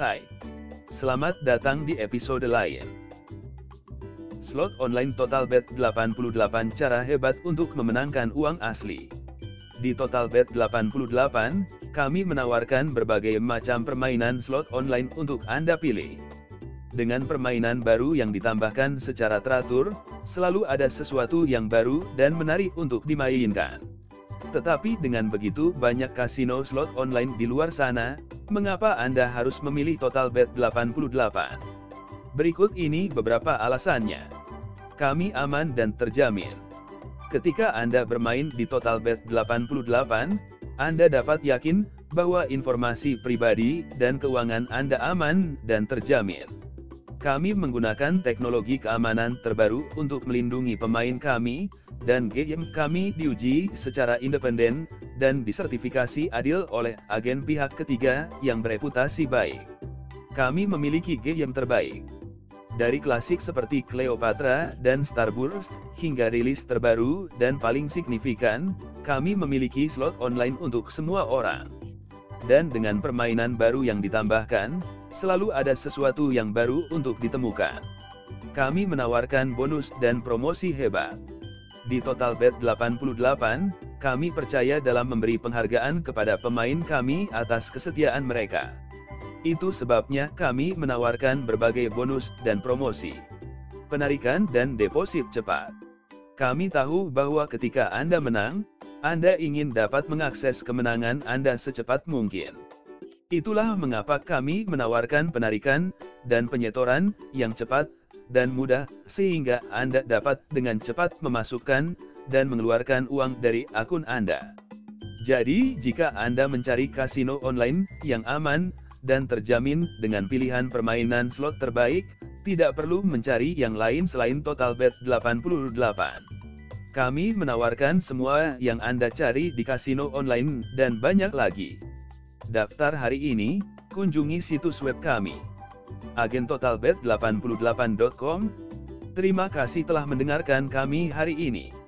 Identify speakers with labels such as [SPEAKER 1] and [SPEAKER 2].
[SPEAKER 1] Hai, selamat datang di episode lain. Slot online Totalbet 88 cara hebat untuk memenangkan uang asli. Di Totalbet 88, kami menawarkan berbagai macam permainan slot online untuk Anda pilih. Dengan permainan baru yang ditambahkan secara teratur, selalu ada sesuatu yang baru dan menarik untuk dimainkan. Tetapi dengan begitu banyak kasino slot online di luar sana, mengapa Anda harus memilih Total Bet 88? Berikut ini beberapa alasannya. Kami aman dan terjamin. Ketika Anda bermain di Total Bet 88, Anda dapat yakin bahwa informasi pribadi dan keuangan Anda aman dan terjamin. Kami menggunakan teknologi keamanan terbaru untuk melindungi pemain kami, dan game kami diuji secara independen, dan disertifikasi adil oleh agen pihak ketiga yang bereputasi baik. Kami memiliki game terbaik. Dari klasik seperti Cleopatra dan Starburst, hingga rilis terbaru dan paling signifikan, kami memiliki slot online untuk semua orang. Dan dengan permainan baru yang ditambahkan, selalu ada sesuatu yang baru untuk ditemukan. Kami menawarkan bonus dan promosi hebat. Di Total Bet 88, kami percaya dalam memberi penghargaan kepada pemain kami atas kesetiaan mereka. Itu sebabnya kami menawarkan berbagai bonus dan promosi. Penarikan dan deposit cepat. Kami tahu bahwa ketika Anda menang, Anda ingin dapat mengakses kemenangan Anda secepat mungkin. Itulah mengapa kami menawarkan penarikan dan penyetoran yang cepat dan mudah, sehingga Anda dapat dengan cepat memasukkan dan mengeluarkan uang dari akun Anda. Jadi, jika Anda mencari kasino online yang aman dan terjamin dengan pilihan permainan slot terbaik, tidak perlu mencari yang lain selain Total Bet 88. Kami menawarkan semua yang Anda cari di kasino online dan banyak lagi. Daftar hari ini, kunjungi situs web kami. agentotalbet88.com. Terima kasih telah mendengarkan kami hari ini.